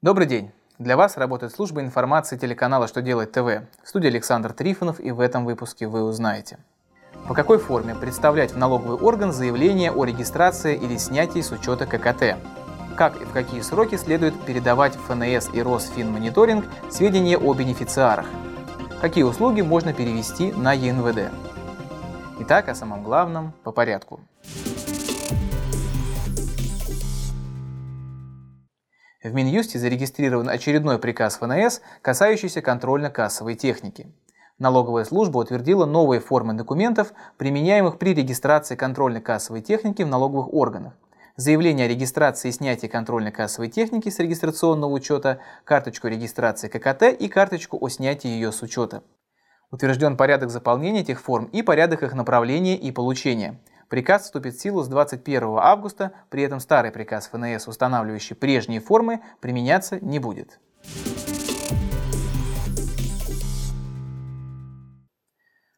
Добрый день! Для вас работает служба информации телеканала «Что делает ТВ». В студии Александр Трифонов и в этом выпуске вы узнаете. По какой форме представлять в налоговый орган заявление о регистрации или снятии с учета ККТ? Как и в какие сроки следует передавать в ФНС и Росфинмониторинг сведения о бенефициарах? Какие услуги можно перевести на ЕНВД? Итак, о самом главном по порядку. В Минюсте зарегистрирован очередной приказ ФНС, касающийся контрольно-кассовой техники. Налоговая служба утвердила новые формы документов, применяемых при регистрации контрольно-кассовой техники в налоговых органах. Заявление о регистрации и снятии контрольно-кассовой техники с регистрационного учета, карточку регистрации ККТ и карточку о снятии ее с учета. Утвержден порядок заполнения этих форм и порядок их направления и получения. Приказ вступит в силу с 21 августа, при этом старый приказ ФНС, устанавливающий прежние формы, применяться не будет.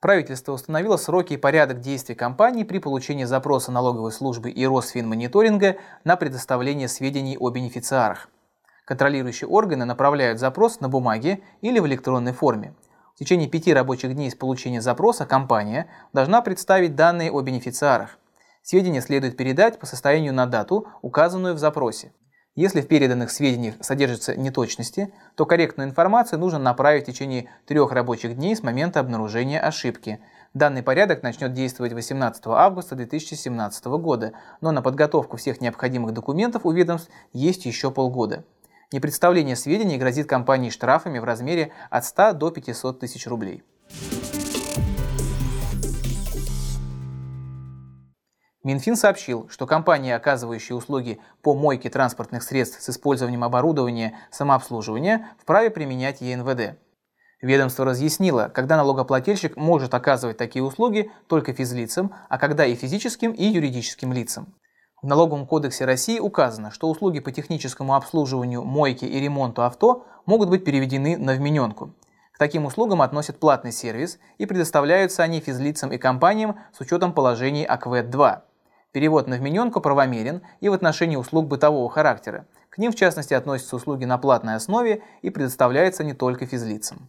Правительство установило сроки и порядок действий компании при получении запроса налоговой службы и Росфинмониторинга на предоставление сведений о бенефициарах. Контролирующие органы направляют запрос на бумаге или в электронной форме. В течение пяти рабочих дней с получения запроса компания должна представить данные о бенефициарах. Сведения следует передать по состоянию на дату, указанную в запросе. Если в переданных сведениях содержатся неточности, то корректную информацию нужно направить в течение трех рабочих дней с момента обнаружения ошибки. Данный порядок начнет действовать 18 августа 2017 года, но на подготовку всех необходимых документов у ведомств есть еще полгода. Непредставление сведений грозит компании штрафами в размере от 100 до 500 тысяч рублей. Минфин сообщил, что компании, оказывающие услуги по мойке транспортных средств с использованием оборудования самообслуживания, вправе применять ЕНВД. Ведомство разъяснило, когда налогоплательщик может оказывать такие услуги только физлицам, а когда и физическим, и юридическим лицам. В Налоговом кодексе России указано, что услуги по техническому обслуживанию, мойке и ремонту авто могут быть переведены на вмененку. К таким услугам относят платный сервис и предоставляются они физлицам и компаниям с учетом положений АКВЭД-2. Перевод на вмененку правомерен и в отношении услуг бытового характера. К ним в частности относятся услуги на платной основе и предоставляются не только физлицам.